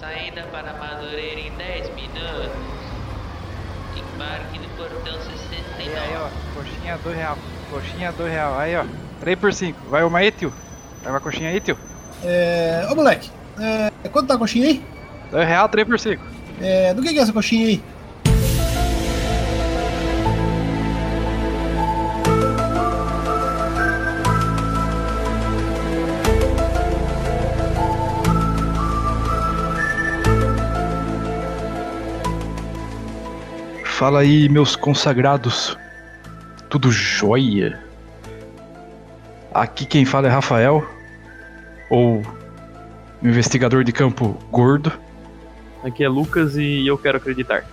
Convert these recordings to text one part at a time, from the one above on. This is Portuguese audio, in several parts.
Saída para Madureira em 10 minutos. Embarque no portão 69. Aí, aí, ó. Coxinha 2 real. Coxinha 2 real. Aí, ó. 3 por 5. Vai uma aí, tio. Vai uma coxinha aí, tio. É. Ô moleque, é, quanto tá a coxinha aí? 2 real, 3 por 5. É, do que, que é essa coxinha aí? Fala aí, meus consagrados. Tudo jóia? Aqui quem fala é Rafael, ou investigador de campo gordo. Aqui é Lucas e eu quero acreditar.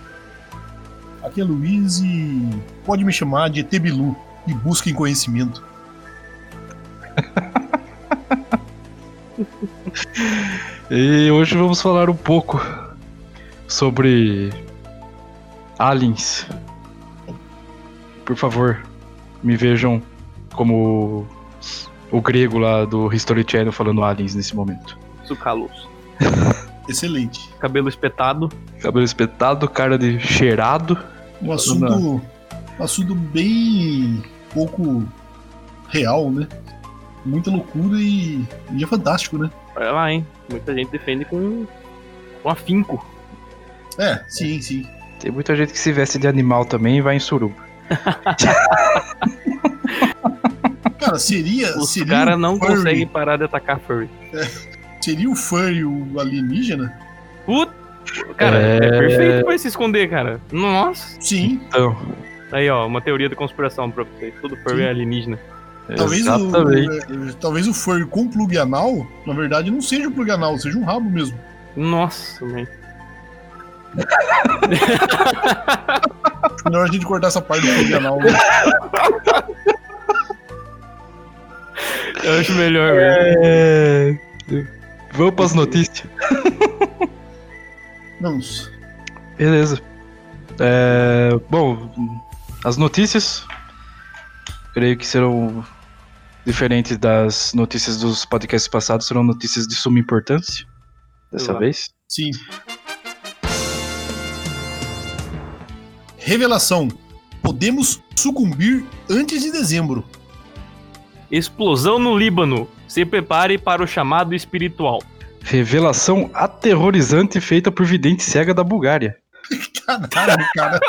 Aqui é Luiz e pode me chamar de Tebilu e busquem conhecimento. E hoje vamos falar um pouco sobre aliens. Por favor, me vejam como o grego lá do History Channel falando aliens nesse momento. Sucalos. Excelente. Cabelo espetado. Cabelo espetado, cara de cheirado. Um assunto, um assunto bem pouco real, né? Muita loucura e, e é fantástico, né? Olha lá, hein? Muita gente defende com, com afinco. É, sim, sim. Tem muita gente que se veste de animal também e vai em suruba. Cara, seria. Os seria caras um não furry- conseguem parar de atacar furry. Seria o furry o alienígena? Put... Cara, é... É. perfeito pra se esconder, cara. Nossa. Sim. Então, Aí, ó, uma teoria da conspiração pra vocês. Tudo furry Sim. é alienígena. Talvez o, exatamente. é, talvez o furry com plug anal, na verdade, não seja um plug anal, seja um rabo mesmo. Nossa, man. Melhor a gente cortar essa parte do plug anal. Né? Eu acho melhor, velho. É... Vamos pras notícias. Vamos. Beleza. É, Bom, as notícias. Creio que serão diferentes das notícias dos podcasts passados, serão notícias de suma importância. Dessa Exato. vez. Sim. Revelação. Podemos sucumbir antes de dezembro. Explosão no Líbano. Se prepare para o chamado espiritual. Revelação aterrorizante feita por vidente cega da Bulgária. Caralho, cara.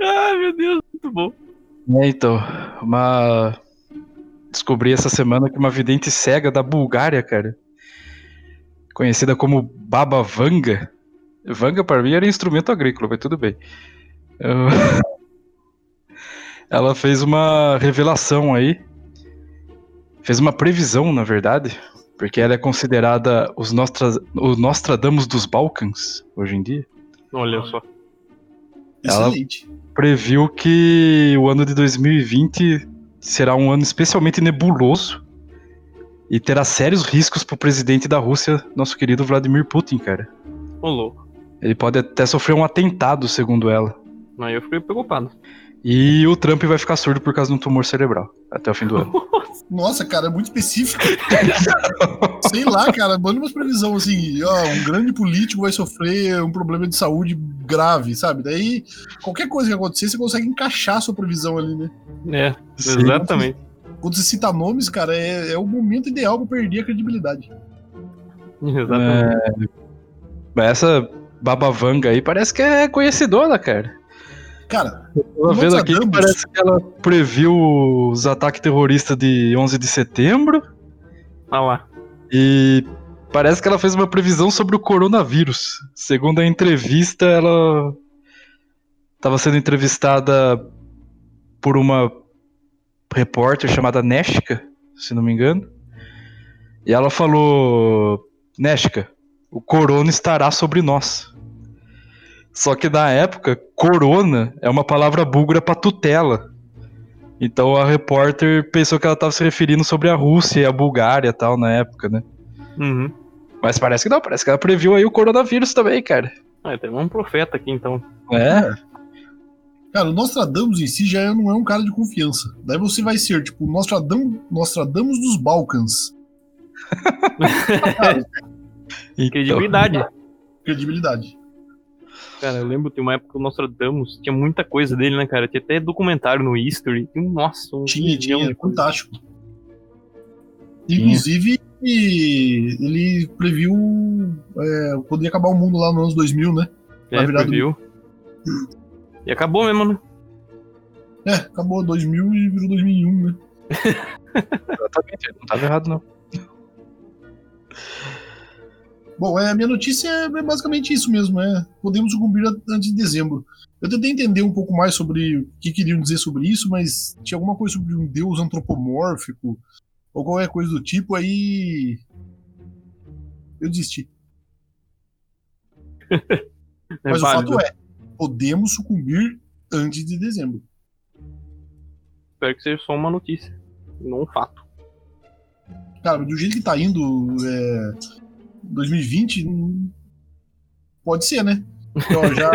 Ah, meu Deus, muito bom. É, então, uma. Descobri essa semana que uma vidente cega da Bulgária, cara. Conhecida como Baba Vanga. Vanga para mim era instrumento agrícola, mas tudo bem. Eu- Ela fez uma revelação aí. Fez uma previsão, na verdade. Porque ela é considerada os Nostra... o Nostradamus dos Balcãs, hoje em dia. Olha só. Ela- Excelente. previu que o ano de 2020 será um ano especialmente nebuloso e terá sérios riscos para o presidente da Rússia, nosso querido Vladimir Putin, cara. Ô, louco. Ele pode até sofrer um atentado, segundo ela. Aí eu fiquei preocupado. E o Trump vai ficar surdo por causa de um tumor cerebral até o fim do ano. Nossa, cara, é muito específico. Sei lá, cara, manda umas previsão assim, ó, um grande político vai sofrer um problema de saúde grave, sabe? Daí, qualquer coisa que acontecer, você consegue encaixar a sua previsão ali, né? É, Sim. exatamente. Quando você cita nomes, cara, é, é o momento ideal pra perder a credibilidade. Exatamente. Mas essa babavanga aí parece que é conhecidora, cara. Cara, Tô vendo aqui que parece que ela previu os ataques terroristas de 11 de setembro. Olha lá. E parece que ela fez uma previsão sobre o coronavírus. Segundo a entrevista, ela estava sendo entrevistada por uma repórter chamada Neshka, se não me engano. E ela falou: Neshka, o corona estará sobre nós. Só que na época, corona é uma palavra búlgara para tutela. Então a repórter pensou que ela estava se referindo sobre a Rússia e a Bulgária e tal na época, né? Uhum. Mas parece que não, parece que ela previu aí o coronavírus também, cara. Ah, tem um profeta aqui então. É, cara, o Nostradamus em si já não é um cara de confiança. Daí você vai ser, tipo, o Nostradamus, Nostradamus dos Balcãs. Então, Credibilidade. Credibilidade. Cara, eu lembro, tem uma época que o Nostradamus tinha muita coisa dele, né, cara? Tinha até documentário no History. Tinha, nossa, um Tinha, tinha, de fantástico. Inclusive, ele previu é, quando ia acabar o mundo lá nos anos 2000, né? É, na verdade- previu. E acabou mesmo, né? É, acabou 2000 e virou 2001, né? Exatamente, não tava errado, não. Bom, é, a minha notícia é basicamente isso mesmo, é podemos sucumbir antes de dezembro. Eu tentei entender um pouco mais sobre o que queriam dizer sobre isso, mas tinha alguma coisa sobre um deus antropomórfico ou qualquer coisa do tipo, aí eu desisti. É Mas válido. o fato é, podemos sucumbir antes de dezembro. Espero que seja só uma notícia, não um fato. Cara, do jeito que tá indo é, 2020, hum, pode ser, né? Ó, já,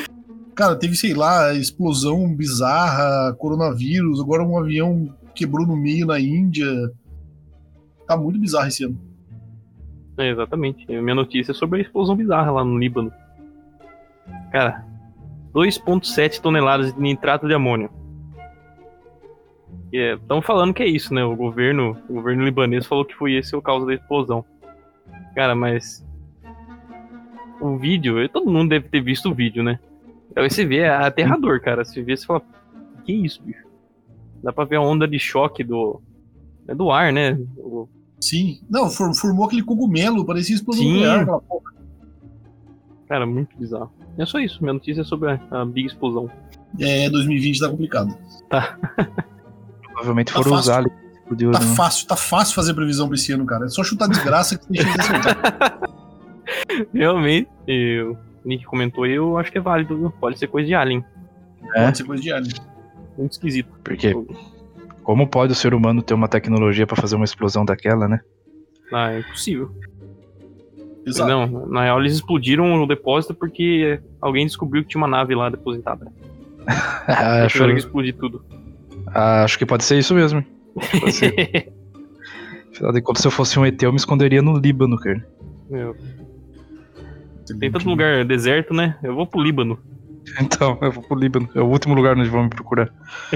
cara, teve, sei lá, explosão bizarra, coronavírus, agora um avião quebrou no meio na Índia. Tá muito bizarro esse ano. É, exatamente. A minha notícia é sobre a explosão bizarra lá no Líbano. Cara, 2,7 toneladas de nitrato de amônio. Estão falando que é isso, né? O governo, o governo libanês falou que foi esse o causa da explosão. Cara, mas. O vídeo, todo mundo deve ter visto o vídeo, né? Aí você vê, é aterrador, cara. Você vê, você fala, que isso, bicho? Dá pra ver a onda de choque do. É do ar, né? O- Sim. Não, for- formou aquele cogumelo, parecia explosão Sim. nuclear. aquela porra. Cara, muito bizarro. É só isso, minha notícia é sobre a, a Big Explosão. É, 2020 tá complicado. Provavelmente Tá foram os explodiu, Tá né? fácil, tá fácil fazer previsão pra esse ano, cara. É só chutar desgraça que tem chance de acertar. Realmente, eu- o Nick comentou, eu acho que é válido, viu? Pode ser coisa de Alien. É? Pode ser coisa de alien. Muito esquisito. Porque como pode o ser humano ter uma tecnologia pra fazer uma explosão daquela, né? Ah, é impossível. Exato. Não, na real eles explodiram o depósito porque alguém descobriu que tinha uma nave lá depositada. Ah, acho, que explodir tudo. ah, acho que pode ser isso mesmo. Ser. Afinal de contas, se eu fosse um ET, eu me esconderia no Líbano, cara. Meu, tem tanto lugar deserto, né? Eu vou pro Líbano. Então, eu vou pro Líbano. É o último lugar onde vão me procurar.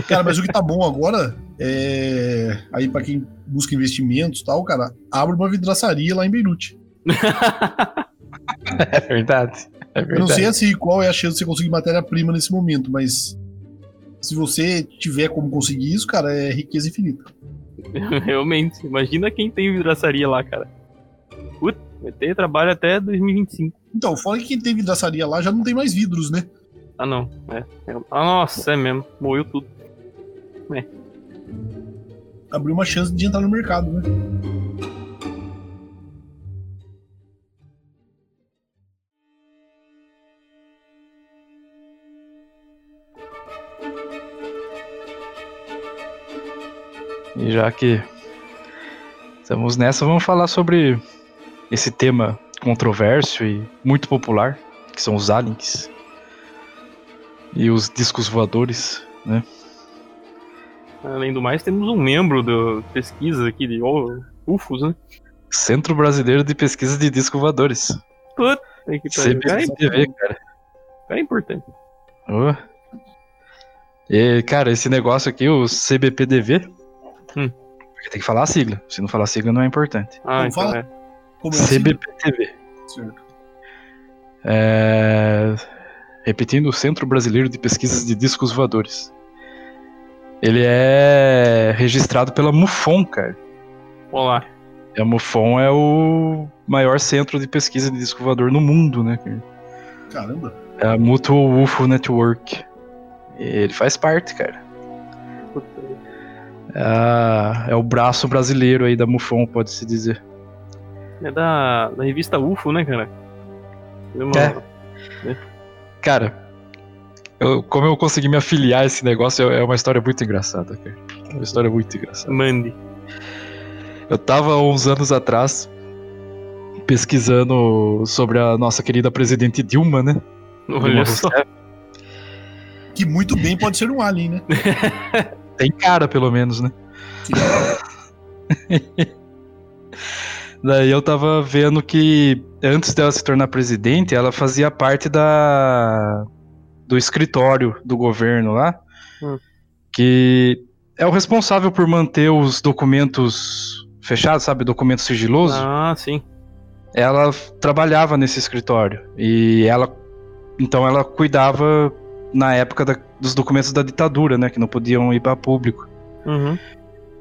Cara, mas o que tá bom agora é. Aí, pra quem busca investimentos e tal, cara, abre uma vidraçaria lá em Beirute. É verdade. É Eu não verdade. sei assim qual é a chance de você conseguir matéria-prima nesse momento, mas se você tiver como conseguir isso, cara, é riqueza infinita. Realmente. Imagina quem tem vidraçaria lá, cara. Puta, vai ter trabalho até 2025. Então, fora que quem tem vidraçaria lá já não tem mais vidros, né? Ah, não. É. é- Ah, nossa, é mesmo. Morreu tudo. Abriu uma chance de entrar no mercado, né? E já que estamos nessa, vamos falar sobre esse tema controverso e muito popular, que são os aliens e os discos voadores, né? Além do mais, temos um membro da pesquisa aqui de UFOs, né? Centro Brasileiro de Pesquisa de Discos Voadores. Puta que. Cara, é- CBTV, cara. é importante. E, cara, esse negócio aqui, o CBPDV, Hum. porque tem que falar a sigla. Se não falar a sigla, não é importante. Ah, então fala? é. Como é? CBPTV. Certo. É... Repetindo, o Centro Brasileiro de Pesquisas de Discos Voadores. Ele é registrado pela MUFON, cara. Olá. E a MUFON é o maior centro de pesquisa de disco voador no mundo, né, cara? Caramba. É a Mutual UFO Network. E ele faz parte, cara. Puta. É, é o braço brasileiro aí da MUFON, pode-se dizer. É da, da revista UFO, né, cara? Uma- É. Cara, eu- como eu consegui me afiliar a esse negócio, é é uma história muito engraçada, cara. É uma história muito engraçada. Mande. Eu tava uns anos atrás pesquisando sobre a nossa querida presidente Dilma, né? Dilma Olha só. Rousseff. Que muito bem pode ser um alien, né? Tem cara, pelo menos, né? Daí eu tava vendo que antes dela se tornar presidente, ela fazia parte da do escritório do governo lá, Hum. que é o responsável por manter os documentos fechados, sabe, documento sigiloso. Ah, sim. Ela trabalhava nesse escritório e ela, então ela cuidava na época da- dos documentos da ditadura, né, que não podiam ir para público. Uhum.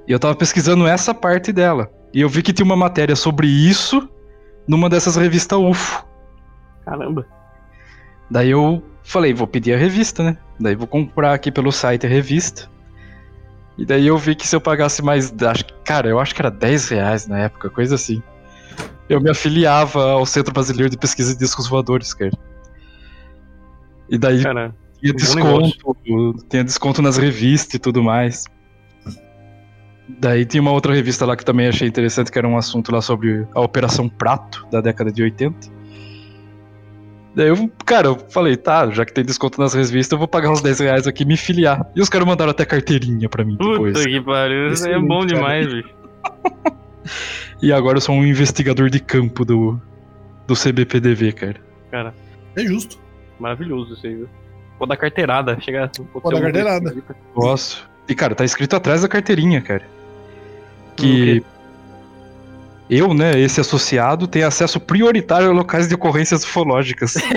E eu tava pesquisando essa parte dela. E eu vi que tinha uma matéria sobre isso numa dessas revistas UFO. Caramba. Daí eu falei, vou pedir a revista, né? Daí vou comprar aqui pelo site a revista. E daí eu vi que se eu pagasse mais. Acho, cara, eu acho que era 10 reais na época, coisa assim. Eu me afiliava ao Centro Brasileiro de Pesquisa de Discos Voadores, cara. E daí Cara, tinha desconto, tinha desconto nas revistas e tudo mais. Daí tinha uma outra revista lá que também achei interessante, que era um assunto lá sobre a Operação Prato, da década de 80. Daí eu, cara, eu falei, tá, já que tem desconto nas revistas, eu vou pagar uns 10 reais aqui e me filiar. E os caras mandaram até carteirinha pra mim depois. puta que pariu. Isso aí é bom demais, bicho. E agora eu sou um investigador de campo do, do CBPDV, cara. Cara, É justo. maravilhoso isso aí, viu? Pode dar carteirada. Chega, Pode dar carteirada. Posso. E, cara, tá escrito atrás da carteirinha, cara. Que eu, né, esse associado, tenho acesso prioritário a locais de ocorrências ufológicas.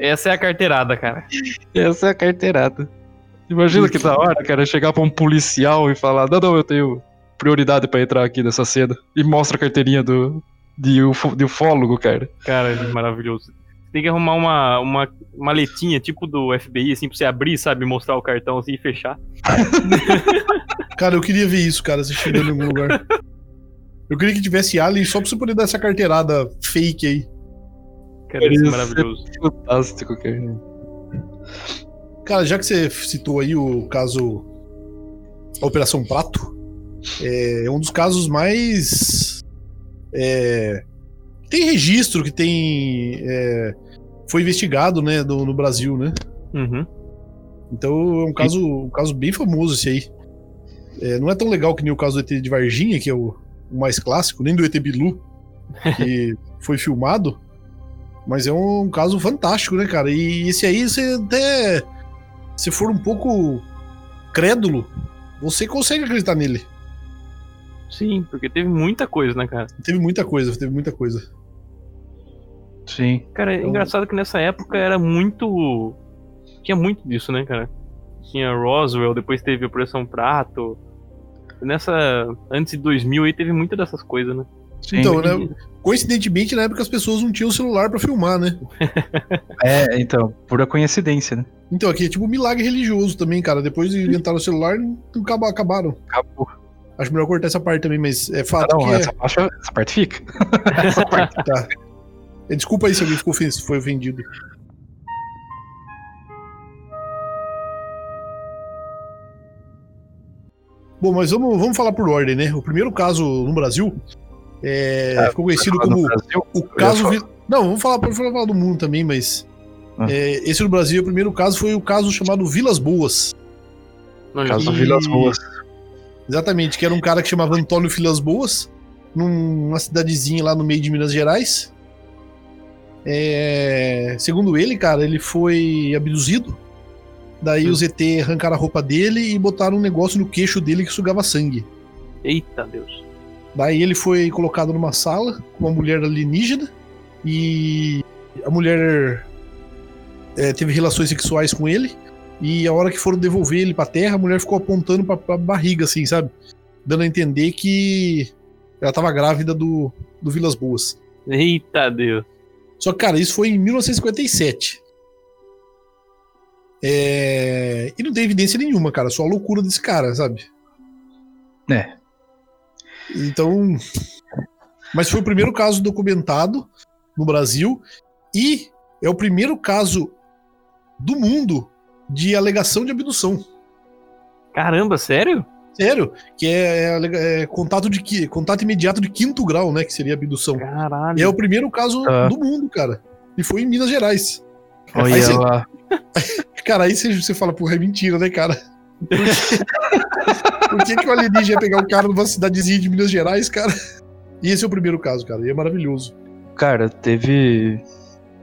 Essa é a carteirada, cara. Essa é a carteirada. Imagina que da hora, cara, chegar pra um policial e falar: Não, não, eu tenho prioridade pra entrar aqui nessa cena. E mostra a carteirinha do, de, ufo, de ufólogo, cara. Cara, é maravilhoso. Tem que arrumar uma, uma maletinha, tipo do FBI, assim, pra você abrir, sabe? Mostrar o cartão assim e fechar. Cara, eu queria ver isso, cara, se chegando em algum lugar. Eu queria que tivesse Alien só pra você poder dar essa carteirada fake aí. Cara, isso é maravilhoso. Fantástico, cara. Cara, já que você citou aí o caso. A Operação Prato, é um dos casos mais. É, tem registro que tem. é, foi investigado, né, no, no Brasil, né? Uhum. Então é um caso, um caso bem famoso esse aí. É, não é tão legal que nem o caso do ET de Varginha, que é o, o mais clássico, nem do ET Bilu, que foi filmado. Mas é um, caso fantástico, né, cara? E esse aí, você até. Se for um pouco crédulo, você consegue acreditar nele. Sim, porque teve muita coisa, né, cara? Teve muita coisa, teve muita coisa. Sim. Cara, é Então- engraçado que nessa época era muito. Tinha muito disso, né, cara? Tinha Roswell, depois teve Operação Prato. Nessa. Antes de 2000 aí teve muita dessas coisas, né? Sim. Então, né? Coincidentemente, na época as pessoas não tinham celular pra filmar, né? É, então, pura coincidência, né? Então, aqui é tipo um milagre religioso também, cara. Depois de inventar o celular, acabaram. Acabou. Acho melhor cortar essa parte também, mas é fato Ah, não, que é- essa, parte, essa parte fica. essa parte, tá. É, Desculpa aí se alguém ficou ofen- foi ofendido. Bom, mas vamos, vamos falar por ordem, né? O primeiro caso no Brasil é, Ah, ficou conhecido como Brasil, o caso. Vi- Não, vamos falar, pode falar do mundo também, mas. Ah. é, esse no Brasil, o primeiro caso foi o caso chamado Vilas Boas. Olha, Caso E- Vilas Boas. Exatamente, que era um cara que chamava Antônio Vilas Boas, numa cidadezinha lá no meio de Minas Gerais. É, segundo ele, cara, ele foi abduzido. Daí Hum. os ET arrancaram a roupa dele e botaram um negócio no queixo dele que sugava sangue. Eita Deus. Daí ele foi colocado numa sala com uma mulher alienígena e a mulher é, teve relações sexuais com ele. E a hora que foram devolver ele pra terra, a mulher ficou apontando pra, pra barriga, assim, sabe? Dando a entender que ela tava grávida do, do Vilas Boas. Eita Deus. Só que, cara, isso foi em 1957. É... E não tem evidência nenhuma, cara. Só a loucura desse cara, sabe? É. Então. Mas foi o primeiro caso documentado no Brasil e é o primeiro caso do mundo de alegação de abdução. Caramba, sério? Sério? Que é, é é contato, de, qui- contato imediato de quinto grau, né? Que seria abdução. Caralho. E é o primeiro caso Ah. do mundo, cara. E foi em Minas Gerais. Olha Aí você- lá. Cara, aí você, você fala, porra, é mentira, né, cara? Por que, Por que, que o alienígena ia pegar o cara numa cidadezinha de Minas Gerais, cara? E esse é o primeiro caso, cara, e é maravilhoso. Cara, teve.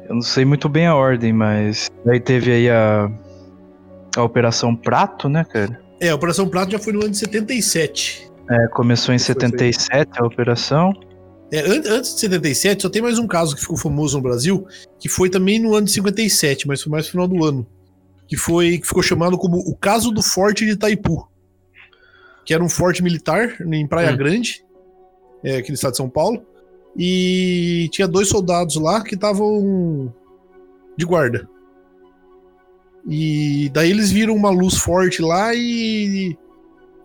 Eu não sei muito bem a ordem, mas. Aí teve aí a. A Operação Prato, né, cara? É, a Operação Prato já foi no ano de 77. É, começou em Foi, foi. 77 a operação. É, an- antes de 77, só tem mais um caso que ficou famoso no Brasil, que foi também no ano de 57, mas foi mais no final do ano. Que foi que ficou chamado como o caso do Forte de Itaipu. Que era um forte militar em Praia Hum. Grande, é, aqui no estado de São Paulo. E tinha dois soldados lá que estavam de guarda. E daí eles viram uma luz forte lá e.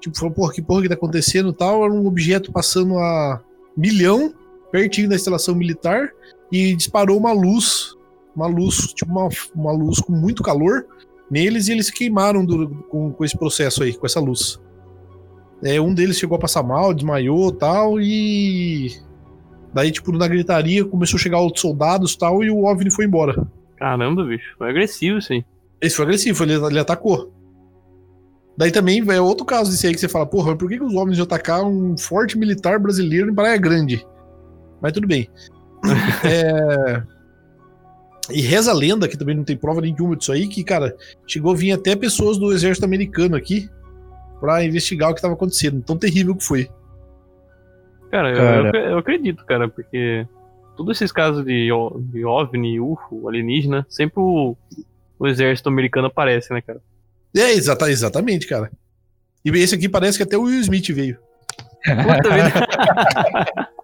Tipo, falou, porra, que porra que tá acontecendo e tal. Era um objeto passando a milhão, pertinho da instalação militar, e disparou uma luz. Uma luz, tipo, uma, uma luz com muito calor neles e eles se queimaram do- com, com esse processo aí, com essa luz. É, um deles chegou a passar mal, desmaiou tal, e. Daí, tipo, na gritaria começou a chegar outros soldados tal, e o OVNI foi embora. Caramba, bicho. Foi agressivo isso aí. Esse foi agressivo, ele, ele atacou. Daí também é outro caso desse aí que você fala, porra, mas por que, que os homens iam atacar um forte militar brasileiro em Praia Grande? Mas tudo bem. É, E reza a lenda, que também não tem prova nenhuma disso aí, que, cara, chegou a vir até pessoas do exército americano aqui pra investigar o que tava acontecendo. Tão terrível que foi. Cara, eu- Cara. Eu, eu acredito, cara, porque todos esses casos de, de OVNI, UFO, alienígena, sempre o, o exército americano aparece, né, cara? É, exata, exatamente, cara. E esse aqui parece que até o Will Smith veio. Puta vida.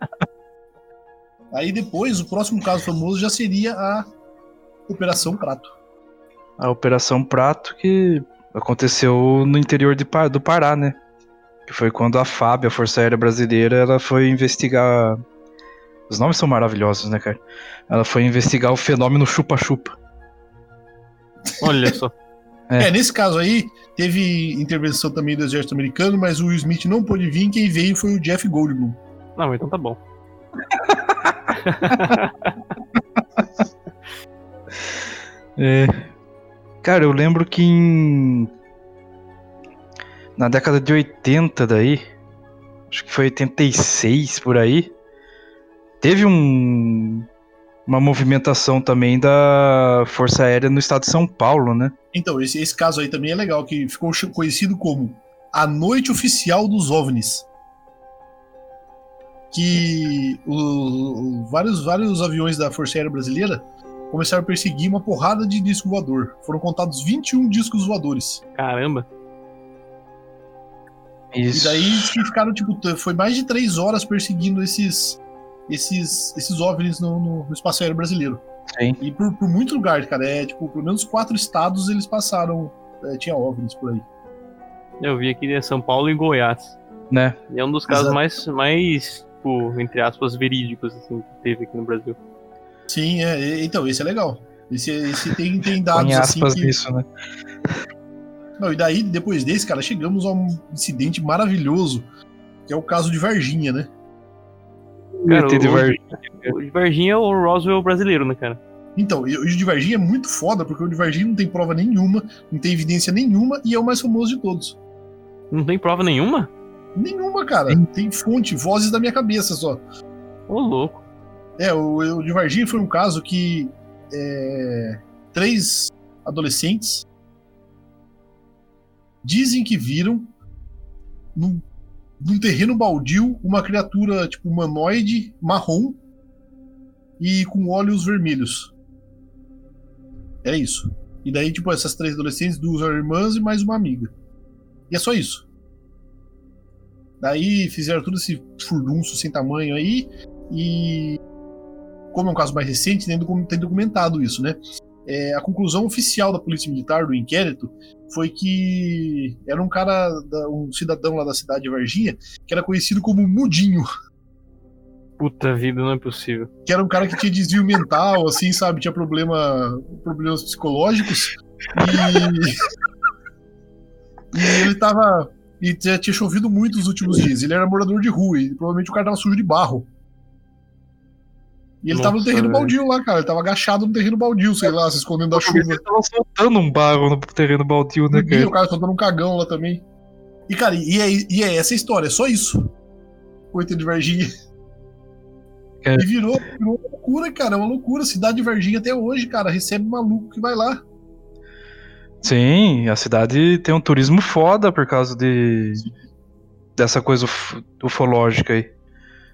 Aí depois, o próximo caso famoso já seria a Operação Prato. A Operação Prato que aconteceu no interior de do Pará, né? Que foi quando a FAB, a Força Aérea Brasileira, ela foi investigar. Os nomes são maravilhosos, né, cara? Ela foi investigar o fenômeno chupa-chupa. Olha só. É. É. nesse caso aí, teve intervenção também do exército americano, mas o Will Smith não pôde vir, quem veio foi o Jeff Goldblum. Não, então tá bom. É. Cara, eu lembro que em. Na década de 80 daí. Acho que foi 86 por aí. Teve um. Uma movimentação também da Força Aérea no estado de São Paulo, né? Então, esse, esse caso aí também é legal, que ficou conhecido como a Noite Oficial dos OVNIs. Que o- o- vários, vários aviões da Força Aérea Brasileira começaram a perseguir uma porrada de disco voador. Foram contados 21 discos voadores. Caramba. Isso. E daí ficaram, tipo, foi mais de três horas perseguindo esses, esses, esses OVNIs no, no- no espaço aéreo brasileiro. Sim. E por, por muito lugar, cara, é tipo, pelo menos quatro estados eles passaram, é, tinha OVNIs por aí. Eu vi aqui de São Paulo e Goiás. Né? E é um dos casos Exato. mais, mais, tipo, entre aspas, verídicos, assim, que teve aqui no Brasil. Sim, é, então, esse é legal. Esse, esse tem, tem dados Põe assim aspas que... nisso, né? Não, e daí, depois desse, cara, chegamos a um incidente maravilhoso, que é o caso de Varginha, né? Cara, ET de o- Varginha. O de Varginha é o Roswell brasileiro, né, cara? Então, e o de Varginha é muito foda, porque o de Varginha não tem prova nenhuma, não tem evidência nenhuma, e é o mais famoso de todos. Não tem prova nenhuma? Nenhuma, cara. Tem fonte, vozes da minha cabeça só. Ô, louco. É, o, o de Varginha foi um caso que é, três adolescentes dizem que viram num, num terreno baldio uma criatura tipo humanoide marrom e com olhos vermelhos. Era isso. E daí, tipo, essas três adolescentes, duas irmãs e mais uma amiga. E é só isso. Daí fizeram todo esse furdunço sem tamanho aí. E como é um caso mais recente, tem documentado isso, né? É, a conclusão oficial da Polícia Militar do inquérito foi que era um cara, um cidadão lá da cidade de Varginha, que era conhecido como Mudinho, Puta vida, não é possível. que era um cara que tinha desvio mental, assim, sabe? Tinha problema, problemas psicológicos. E, e ele tava. E tinha chovido muito nos últimos dias. Ele era morador de rua e provavelmente o cara tava sujo de barro. E ele tava no Nossa, terreno baldio lá, cara. Ele tava agachado no terreno baldio, sei lá, se escondendo da chuva. Ele tava soltando um barro no terreno baldio, né, E cara? o cara soltando um cagão lá também. E, cara, e é, e é essa história, é só isso. O ET de Varginha. É. E virou, virou uma loucura, cara. É uma loucura. Cidade de Varginha até hoje, cara. Recebe maluco que vai lá. Sim, a cidade tem um turismo foda por causa de dessa coisa uf- ufológica aí.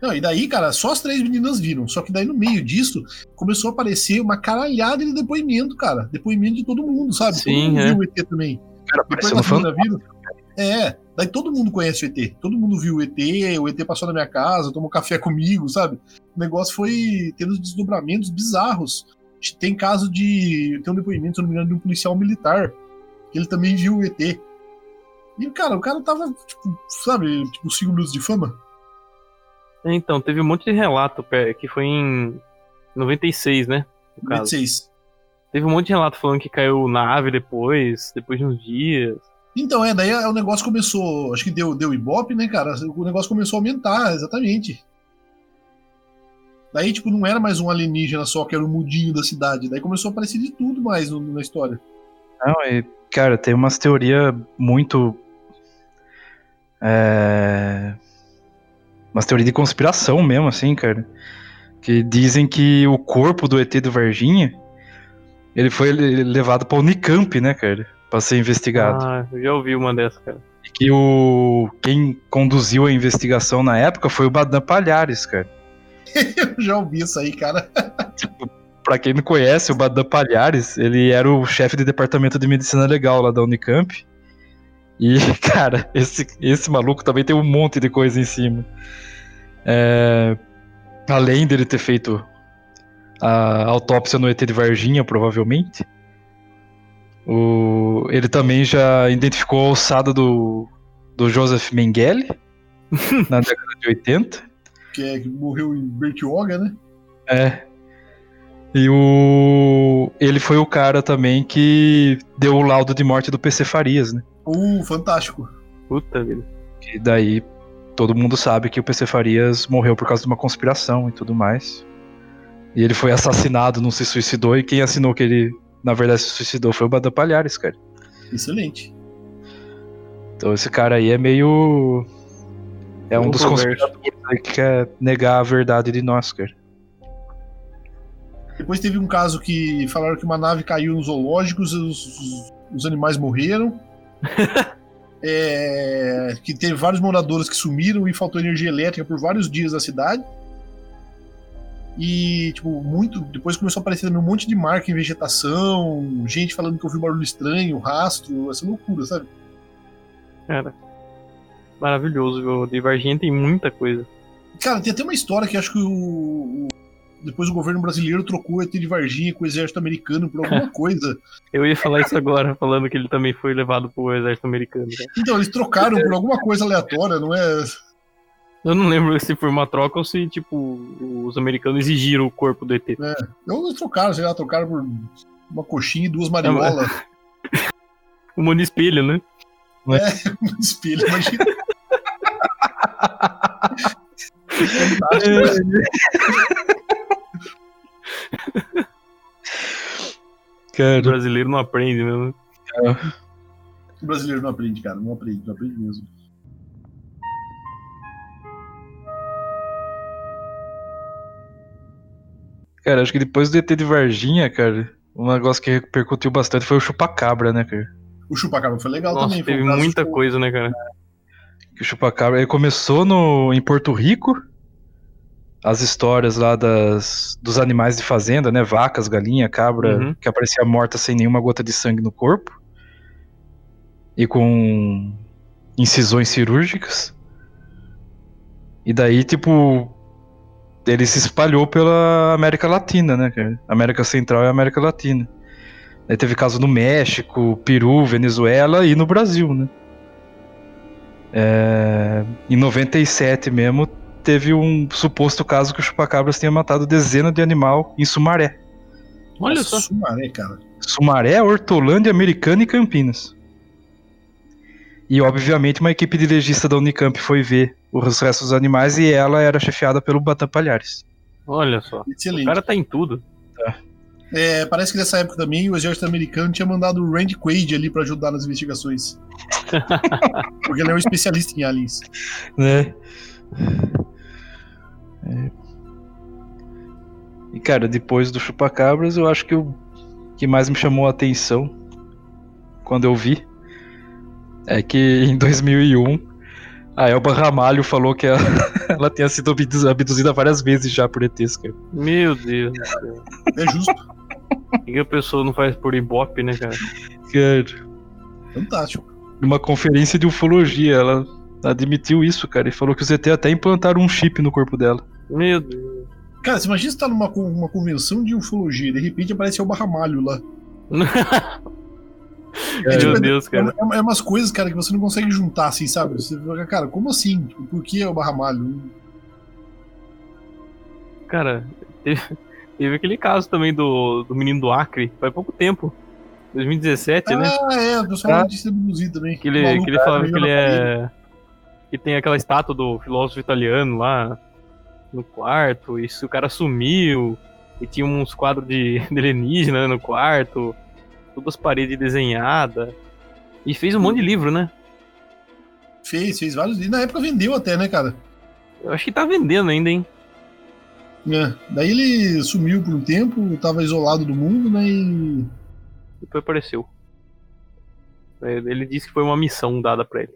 Não, e daí, cara, só as três meninas viram. Só que daí, no meio disso, começou a aparecer uma caralhada de depoimento, cara. Depoimento de todo mundo, sabe? Sim, todo mundo é. viu o ET também. Cara, Depois fã. meninas viram. É, daí todo mundo conhece o ET. Todo mundo viu o ET, o ET passou na minha casa, tomou café comigo, sabe? O negócio foi tendo desdobramentos bizarros. Tem caso de. Tem um depoimento, se eu não me engano, de um policial militar. Que ele também viu o ET. E, cara, o cara tava, tipo, sabe, tipo, 5 minutos de fama. É, Então, teve um monte de relato que foi em 96, né? No caso. 26. Teve um monte de relato falando que caiu na ave depois, depois de uns dias. Então, é, daí o negócio começou. Acho que deu, deu ibope, né, cara? O negócio começou a aumentar, exatamente. Daí, tipo, não era mais um alienígena só que era o mudinho da cidade. Daí começou a aparecer de tudo mais no- na história. Não, e, cara, tem umas teorias muito. É. Umas teorias de conspiração mesmo, assim, cara. Que dizem que o corpo do ET do Varginha ele foi le- levado pra Unicamp, né, cara? Pra ser investigado. Ah, eu já ouvi uma dessas, cara. E que o. Quem conduziu a investigação na época foi o Badan Palhares, cara. Eu já ouvi isso aí, cara. Pra quem não conhece, o Badan Palhares, ele era o chefe de departamento de medicina legal lá da Unicamp. E, cara, esse, esse maluco também tem um monte de coisa em cima. É, além dele ter feito a autópsia no ET de Varginha, provavelmente, o, ele também já identificou a alçada do, do Joseph Mengele na década de 80. Que, é, que morreu em Bertioga, né? É. E o. Ele foi o cara também que deu o laudo de morte do PC Farias, né? Uh, fantástico. Puta vida. Que daí todo mundo sabe que o PC Farias morreu por causa de uma conspiração e tudo mais. E ele foi assassinado, não se suicidou, e quem assinou que ele, na verdade, se suicidou foi o Badan Palhares, cara. Excelente. Então esse cara aí é meio. É um dos conspiradores que quer negar a verdade de nós, cara. Depois teve um caso que falaram que uma nave caiu nos zoológicos, os, os- os animais morreram. É, que teve vários moradores que sumiram e faltou energia elétrica por vários dias na cidade. E, tipo, muito. Depois começou a aparecer também um monte de marca em vegetação, gente falando que ouviu barulho estranho, rastro, essa loucura, sabe? Cara. Maravilhoso, viu? De Varginha tem muita coisa. Cara, tem até uma história que acho que o. o- depois o governo brasileiro trocou o ET de Varginha com o exército americano por alguma coisa. Eu ia falar isso agora, falando que ele também foi levado pro exército americano. cara. Então, eles trocaram por alguma coisa aleatória, não é? Eu não lembro se foi uma troca ou se, tipo, os americanos exigiram o corpo do ET. Ou eles trocaram, sei lá, trocaram por uma coxinha e duas mariolas. Um monte de espelho, né? um espelho, imagina. Fantástico. O Cara, brasileiro não aprende mesmo. O brasileiro não aprende, cara. Não aprende, não aprende mesmo. cara, acho que depois do ET de Varginha, cara, um negócio que repercutiu bastante foi o chupacabra, né, cara? O chupacabra foi legal Nossa, também. teve um muita coisa, né, cara? Que o chupacabra, ele começou no, em Porto Rico, as histórias lá das, dos animais de fazenda, né, vacas, galinha, cabra, Uhum. que aparecia morta sem nenhuma gota de sangue no corpo e com incisões cirúrgicas. E daí, tipo, ele se espalhou pela América Latina, né? América Central e América Latina. Daí teve caso no México, Peru, Venezuela e no Brasil, né? É, Em 97 mesmo, teve um suposto caso que o chupacabras tinha matado dezenas de animal em Sumaré. Olha só. Sumaré, cara. Sumaré, Hortolândia, Americana e Campinas. E obviamente uma equipe de legista da Unicamp foi ver os restos dos animais e ela era chefiada pelo Batan Palhares. Olha só. O Excelente. cara tá em tudo. É, parece que nessa época também o exército americano tinha mandado o Randy Quaid ali pra ajudar nas investigações. Porque ele é um especialista em aliens. Né? E, cara, depois do Chupacabras, eu acho que o que mais me chamou a atenção quando eu vi é que em 2001 a Elba Ramalho falou que ela, ela tinha sido abdu- abduzida várias vezes já por ETs, cara. Meu Deus. É justo. O que a pessoa não faz por Ibope, né, cara? Cara, Fantástico. numa conferência de ufologia, ela admitiu isso, cara, e falou que os ET até implantaram um chip no corpo dela. Meu Deus. Cara, você imagina você tá numa uma convenção de ufologia, de repente aparece o Barramalho lá. Meu tipo, Deus, cara. É, é umas coisas, cara, que você não consegue juntar, assim, sabe? Você fica, cara, como assim? Tipo, por que é o Barramalho? Cara, teve, teve aquele caso também do, do menino do Acre, faz pouco tempo. 2017, né? Ah, é, o pessoal Ah. disse também. Que ele, Maluco, que ele falava que ele é. Que tem aquela estátua do filósofo italiano lá no quarto, e se o cara sumiu, e tinha uns quadros de, de alienígena né, no quarto, todas as paredes desenhadas. E fez um monte de livro, né? Fez, fez vários. E na época vendeu até, né, cara? Eu acho que tá vendendo ainda, hein? É. Daí ele sumiu por um tempo, tava isolado do mundo, né? E. Depois apareceu. É, Ele disse que foi uma missão dada pra ele.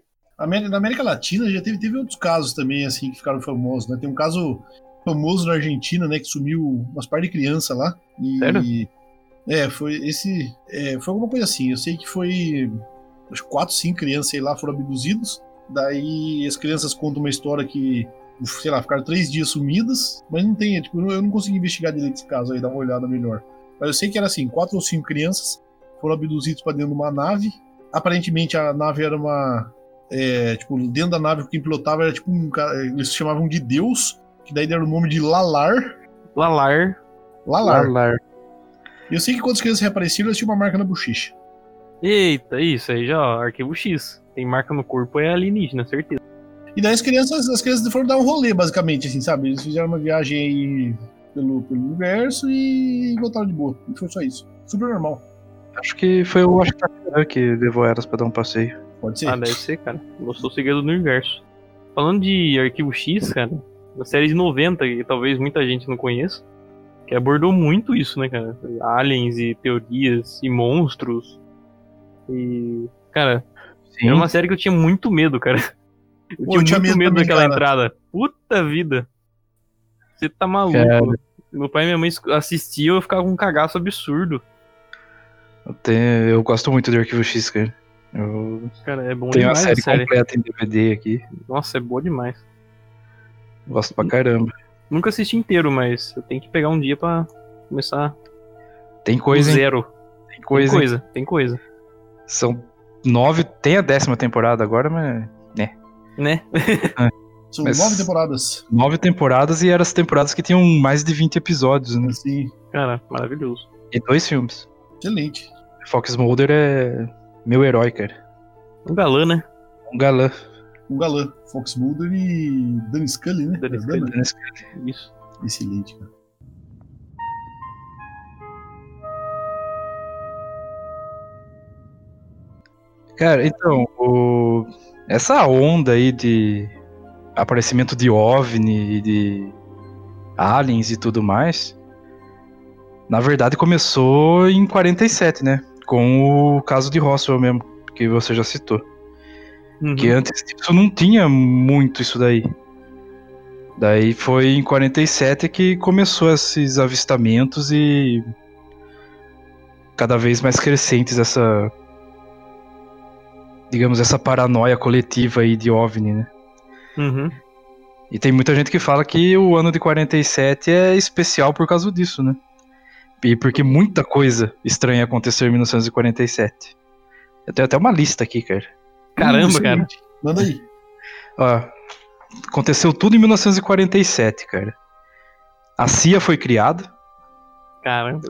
Na América Latina já teve, teve outros casos também, assim, que ficaram famosos, né? Tem um caso famoso na Argentina, né? Que sumiu umas par de criança lá. E. Sério? É, foi esse. é, foi alguma coisa assim. Eu sei que foi. Acho que quatro, cinco crianças, sei lá, foram abduzidos. Daí as crianças contam uma história que, sei lá, ficaram três dias sumidas, mas não tem, tipo, eu não consegui investigar direito esse caso aí, dar uma olhada melhor. Mas eu sei que era assim, quatro ou cinco crianças foram abduzidos para dentro de uma nave. Aparentemente a nave era uma, é, tipo, dentro da nave quem pilotava era tipo um cara, eles chamavam de Deus, que daí deram o nome de Lalar. Lalar. Lalar. Lalar. E eu sei que quando as crianças reapareceram, eles tinham uma marca na bochecha. Eita, isso aí já, ó, arquivo X. Tem marca no corpo, é alienígena, certeza. E daí as crianças, as crianças foram dar um rolê, basicamente, assim, sabe? Eles fizeram uma viagem aí pelo, pelo universo e voltaram de boa. E foi só isso. Super normal. Acho que foi o Ashtar que levou elas pra dar um passeio. Pode ser. Ah, deve ser, cara. Gostou do segredo do universo. Falando de arquivo X, cara, da série de 90, que talvez muita gente não conheça, que abordou muito isso, né, cara? Aliens e teorias e monstros. E. Cara, Sim. era uma série que eu tinha muito medo, cara. Eu Pô, eu tinha tinha muito medo daquela cara. entrada. Puta vida. Você tá maluco. Cara. Meu pai e minha mãe assistiam eu ficava com um cagaço absurdo. Eu, tenho- eu gosto muito do Arquivo X, cara. Eu Cara, é bom a demais série, a série. completa em DVD aqui. Nossa, é boa demais. Gosto pra caramba. Nunca assisti inteiro, mas eu tenho que pegar um dia pra começar Tem do coisa, hein? zero. Tem Tem coisa. hein? coisa, tem coisa. São nove. Tem a décima temporada agora, mas. Né? São Mas- nove temporadas. Nove temporadas e eram as temporadas que tinham mais de 20 episódios, né? Assim, Cara, maravilhoso. E dois filmes. excelente. Fox Mulder é meu herói, cara. Um galã, né? Um galã. Um galã. Fox Mulder e Dan Scully, né? Dan É, Scully. Dan? Isso. Excelente, cara. Cara, então, o- essa onda aí de aparecimento de OVNI e de aliens e tudo mais, na verdade começou em 47, né? Com o caso de Roswell mesmo, que você já citou. Uhum. Que antes disso não tinha muito isso daí. Daí foi em 47 que começou esses avistamentos e cada vez mais crescentes essa digamos essa paranoia coletiva aí de OVNI, né? Uhum. E tem muita gente que fala que o ano de 47 é especial por causa disso, né? E porque muita coisa estranha aconteceu em 1947. Eu tenho até uma lista aqui, cara. Caramba, Hum, cara. Manda aí. Ó, aconteceu tudo em 1947, cara. A CIA foi criada, Caramba.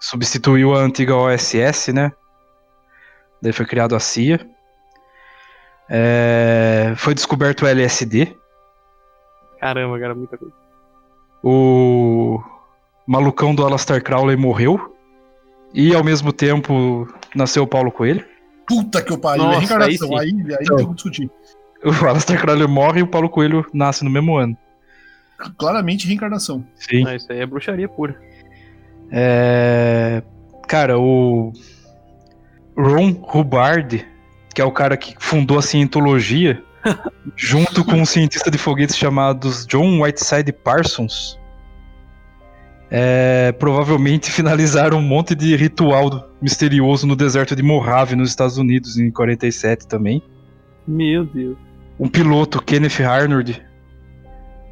substituiu a antiga OSS, né? Daí foi criado a CIA. É, foi descoberto o LSD. Caramba, cara, muita coisa. O malucão do Alastar Crowley morreu. E ao mesmo tempo nasceu o Paulo Coelho. Puta que eu pariu. Nossa, é reencarnação. aí Aí, aí, não tem discutir. O Alastar Crowley morre e o Paulo Coelho nasce no mesmo ano. Claramente reencarnação. Sim. Ah, isso aí é bruxaria pura. É, Cara, o Ron Hubbard, que é o cara que fundou a cientologia, junto com um cientista de foguetes chamados John Whiteside Parsons, é, provavelmente finalizaram um monte de ritual misterioso no deserto de Mojave, nos Estados Unidos, em 47 também. Meu Deus. Um piloto, Kenneth Arnold,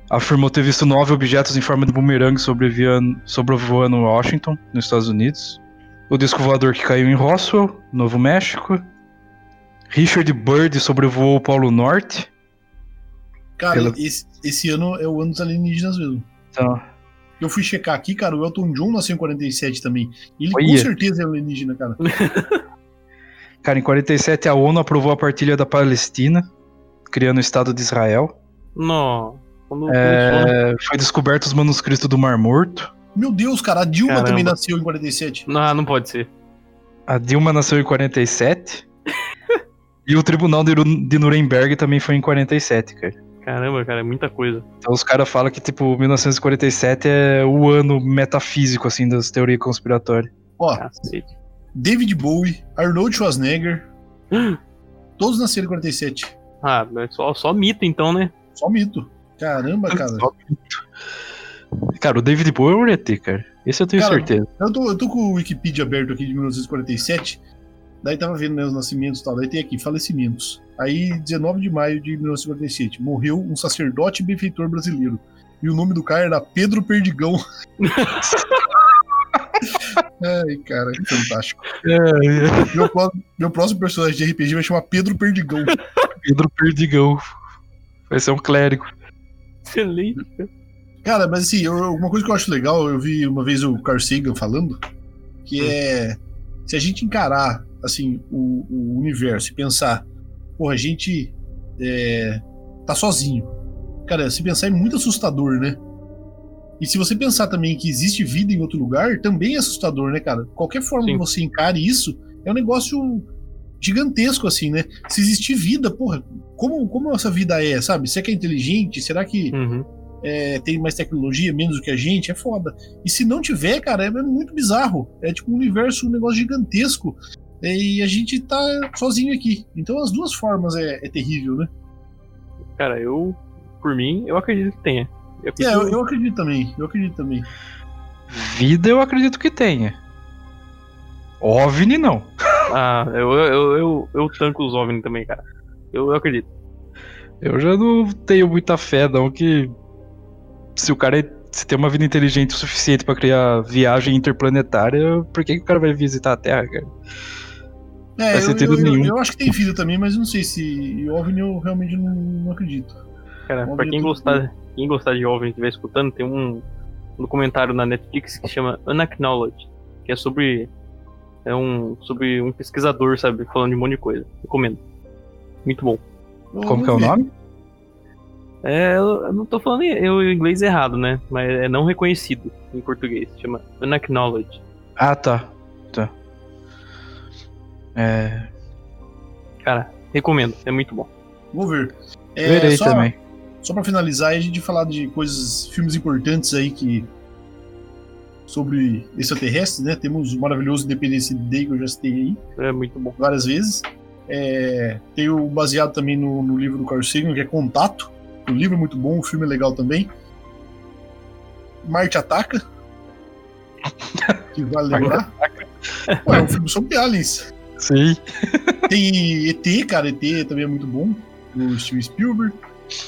afirmou ter visto nove objetos em forma de bumerangue sobrevoando, sobrevoando Washington, nos Estados Unidos. O disco voador que caiu em Roswell, Novo México. Richard Bird sobrevoou o Polo Norte. Cara, Pelo- esse, esse ano é o ano dos alienígenas mesmo. Então, Eu fui checar aqui, cara, o Elton John nasceu em 47 também. Ele com Olha. certeza é alienígena, cara. cara, em 47 a ONU aprovou a partilha da Palestina, criando o Estado de Israel. Não. É, foi descoberto os manuscritos do Mar Morto. Meu Deus, cara, a Dilma Caramba. também nasceu em 47. Não, não pode ser. A Dilma nasceu em 47. e o Tribunal de Nuremberg também foi em 47, cara. Caramba, cara, é muita coisa. Então os caras falam que, tipo, 1947 é o ano metafísico, assim, das teorias conspiratórias. Ó, Cacete. David Bowie, Arnold Schwarzenegger, todos nasceram em 47. Ah, só, só mito então, né? Só mito. Caramba, cara. Cara, o David Bowie é um ET, cara. Esse eu tenho Cara, certeza. Eu tô, eu tô com o Wikipedia aberto aqui de 1947. Daí tava vendo né, os nascimentos e tal. Daí tem aqui, falecimentos. Aí, 19 de maio de 1947, morreu um sacerdote e benfeitor brasileiro. E o nome do cara era Pedro Perdigão. Ai, cara, que fantástico. Meu, pró- meu próximo personagem de RPG vai chamar Pedro Perdigão. Pedro Perdigão. Vai ser um clérigo. Excelente. Cara, mas assim, eu- uma coisa que eu acho legal, eu vi uma vez o Carl Sagan falando, que é se a gente encarar assim o, o universo e pensar, porra, a gente é, tá sozinho. Cara, se pensar é muito assustador, né? E se você pensar também que existe vida em outro lugar, também é assustador, né, cara? Qualquer forma Sim. que você encare isso, é um negócio gigantesco, assim, né? Se existir vida, porra, como, como essa vida é, sabe? Será que é inteligente? Será que Uhum. é, tem mais tecnologia, menos do que a gente, é foda. E se não tiver, cara, é muito bizarro. É tipo um universo, um negócio gigantesco. E a gente tá sozinho aqui. Então as duas formas é, é terrível, né? Cara, eu, por mim, eu acredito que tenha. Eu É, acredito- eu, eu acredito também. Eu acredito também. Vida eu acredito que tenha. OVNI não. Ah, eu, eu, eu, eu tanco os OVNI também, cara. Eu, eu acredito. Eu já não tenho muita fé, não, que se o cara é- se tem uma vida inteligente o suficiente pra criar viagem interplanetária, por que, que o cara vai visitar a Terra, cara? É, Faz eu, sentido eu, eu, nenhum. eu acho que tem vida também, mas eu não sei se OVNI eu realmente não, não acredito. Cara, Vamos pra quem tudo. gostar, quem gostar de OVNI e estiver escutando, tem um, um documentário na Netflix que chama Unacknowledged, que é sobre é um sobre um pesquisador, sabe, falando de um monte de coisa. Recomendo. Muito bom. Eu Como que é o nome? É, eu não tô falando em- eu, em inglês errado, né? Mas é não reconhecido em português. Chama Unacknowledged. Ah, tá. É, Cara, recomendo. É muito bom. Vou ver. É, verei só, também. Só pra finalizar, a gente falar de coisas, filmes importantes aí que. sobre extraterrestres, né? Temos o maravilhoso Independence Day que eu já citei aí É muito bom. várias vezes. É, tem o baseado também no, no livro do Carl Sagan, que é Contato. O livro é muito bom, o filme é legal também. Marte Ataca. Que vale lembrar. Pô, é um filme sobre aliens. Sim. Tem ET, cara, ET também é muito bom, do Steven Spielberg.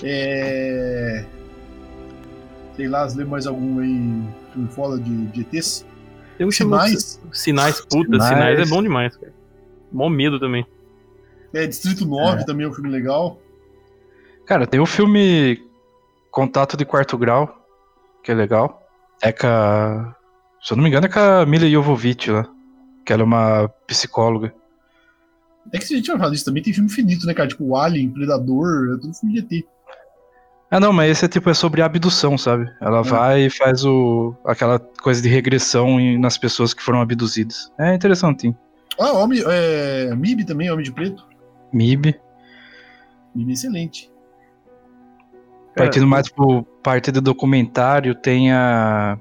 É... Sei lá, se lembra mais algum aí, filme foda de, de ETs. Tem um que chama Sinais, Sinais, puta, Sinais. sinais. é bom demais, cara. Mó medo também. é, Distrito 9 também é um filme legal. Cara, tem o filme Contato de Quarto Grau, que é legal. É com a... Se eu não me engano, é com a Mila Jovovich lá. Que ela é uma psicóloga. É que se a gente vai falar disso também, tem filme infinito, né, cara? Tipo, o Alien, Predador, é tudo filme de ET. Ah, não, mas esse é tipo é sobre abdução, sabe? Ela vai e faz o aquela coisa de regressão em- nas pessoas que foram abduzidas. É interessantinho. Ah, Homem, é, MIB também, Homem de Preto. MIB. MIB é excelente. Partindo mais pro parte do documentário, tem a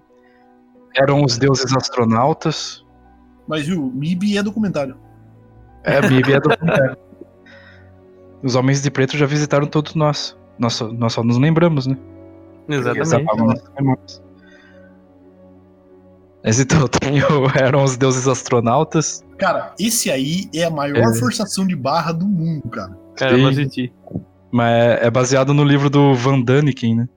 Eram os deuses astronautas. Mas viu, MIB é documentário. É, a Bíblia é documentário. Os homens de preto já visitaram todos nós. Nós só, nós só nos lembramos, né? Exatamente. Mas então, tem o- eram os deuses astronautas. Cara, esse aí é a maior É. forçação de barra do mundo, cara. Cara, eu assisti. Mas é, é baseado no livro do Van Daniken, né?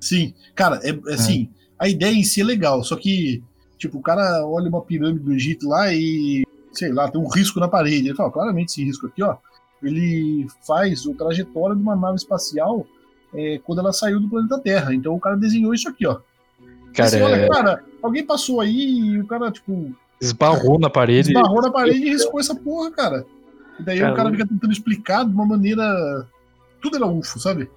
Sim, cara, é, é assim, a ideia em si é legal, só que, tipo, o cara olha uma pirâmide do Egito lá e, sei lá, tem um risco na parede. Ele fala, claramente esse risco aqui, ó, ele faz a trajetória de uma nave espacial é, quando ela saiu do planeta Terra. Então o cara desenhou isso aqui, ó. Cara, você olha, é, cara, alguém passou aí e o cara, tipo, esbarrou na parede. esbarrou na parede e riscou essa porra, cara. E daí o Cara, cara fica tentando explicar de uma maneira. Tudo era UFO, sabe?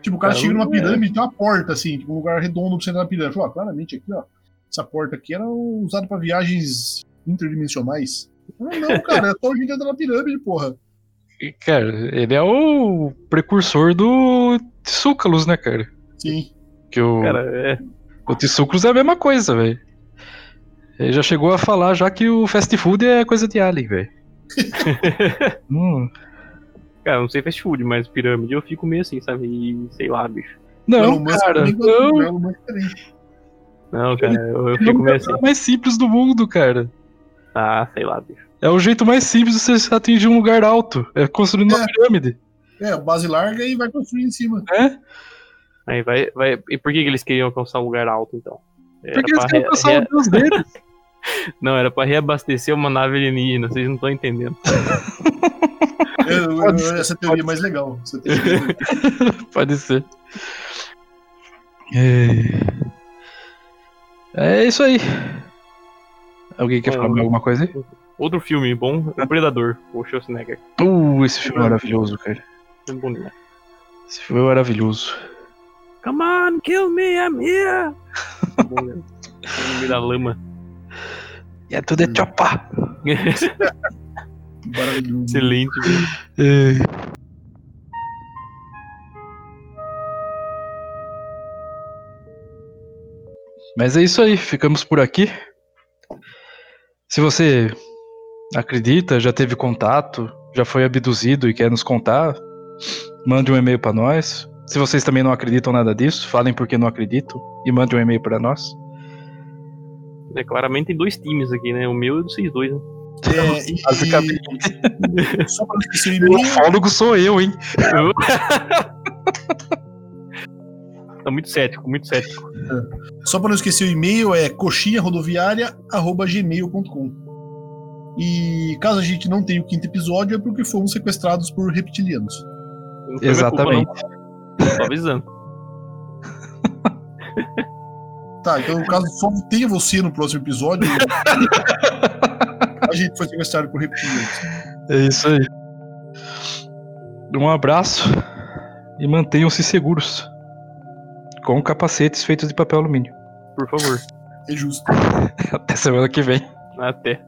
Tipo, o cara Cara, chega numa é. pirâmide tem uma porta, assim, tipo, um lugar redondo pro centro da pirâmide. Fala, ó, claramente aqui, ó. Essa porta aqui era usada pra viagens interdimensionais. Ah, não, cara, é só a gente entrar na pirâmide, porra. Cara, ele é o precursor do Tsúcalos, né, cara? Sim. Que o, Cara, é. o Tsúcalos é a mesma coisa, velho. Ele já chegou a falar já que o fast food é coisa de alien, velho. Hum, Cara, não sei fast food, mas pirâmide eu fico meio assim, sabe? E sei lá, bicho. não, Musk cara, não. o. Não, cara, eu, eu é fico o meio assim. cara mais simples do mundo, cara. Ah, sei lá, bicho. É o jeito mais simples de você atingir um lugar alto. É construindo uma É. pirâmide. É, base larga e vai construir em cima. né? Aí vai, vai. E por que, que eles queriam alcançar um lugar alto, então? Era Porque eles re- alcançar re- o deus deles. Não, era pra reabastecer uma nave alienígena, vocês não estão entendendo. Eu- eu- Pode ser, essa teoria é mais legal. Teoria- Pode ser. É... é isso aí. Alguém quer falar alguma coisa aí? Outro filme bom, O Predador, o Schwarzenegger. Uh, esse filme é maravilhoso, cara. É bom demais. Esse filme é maravilhoso. Come on, kill me, I'm here! É bom. No meio da lama. E é tudo é chopa. Maravilhoso. Excelente, velho. É. Mas é isso aí, ficamos por aqui. Se você acredita, já teve contato, já foi abduzido e quer nos contar, mande um e-mail para nós. Se vocês também não acreditam nada disso, falem por que não acreditam e mande um e-mail para nós. É, claramente tem dois times aqui, né? O meu e o dos vocês dois, né? É, e- Basicamente. Só pra não esquecer o O e-mail, ufólogo sou eu, hein? tá muito cético, muito cético. Só para não esquecer o e-mail é coxinharodoviária@gmail.com. E caso a gente não tenha o quinto episódio é porque fomos sequestrados por reptilianos. Culpa, Exatamente. não. Só avisando. Tá, então caso só tenha você no próximo episódio, a gente foi sequestrado por reptilianos. É isso aí. Um abraço e mantenham-se seguros. Com capacetes feitos de papel alumínio. Por favor. É justo. Até semana que vem. Até.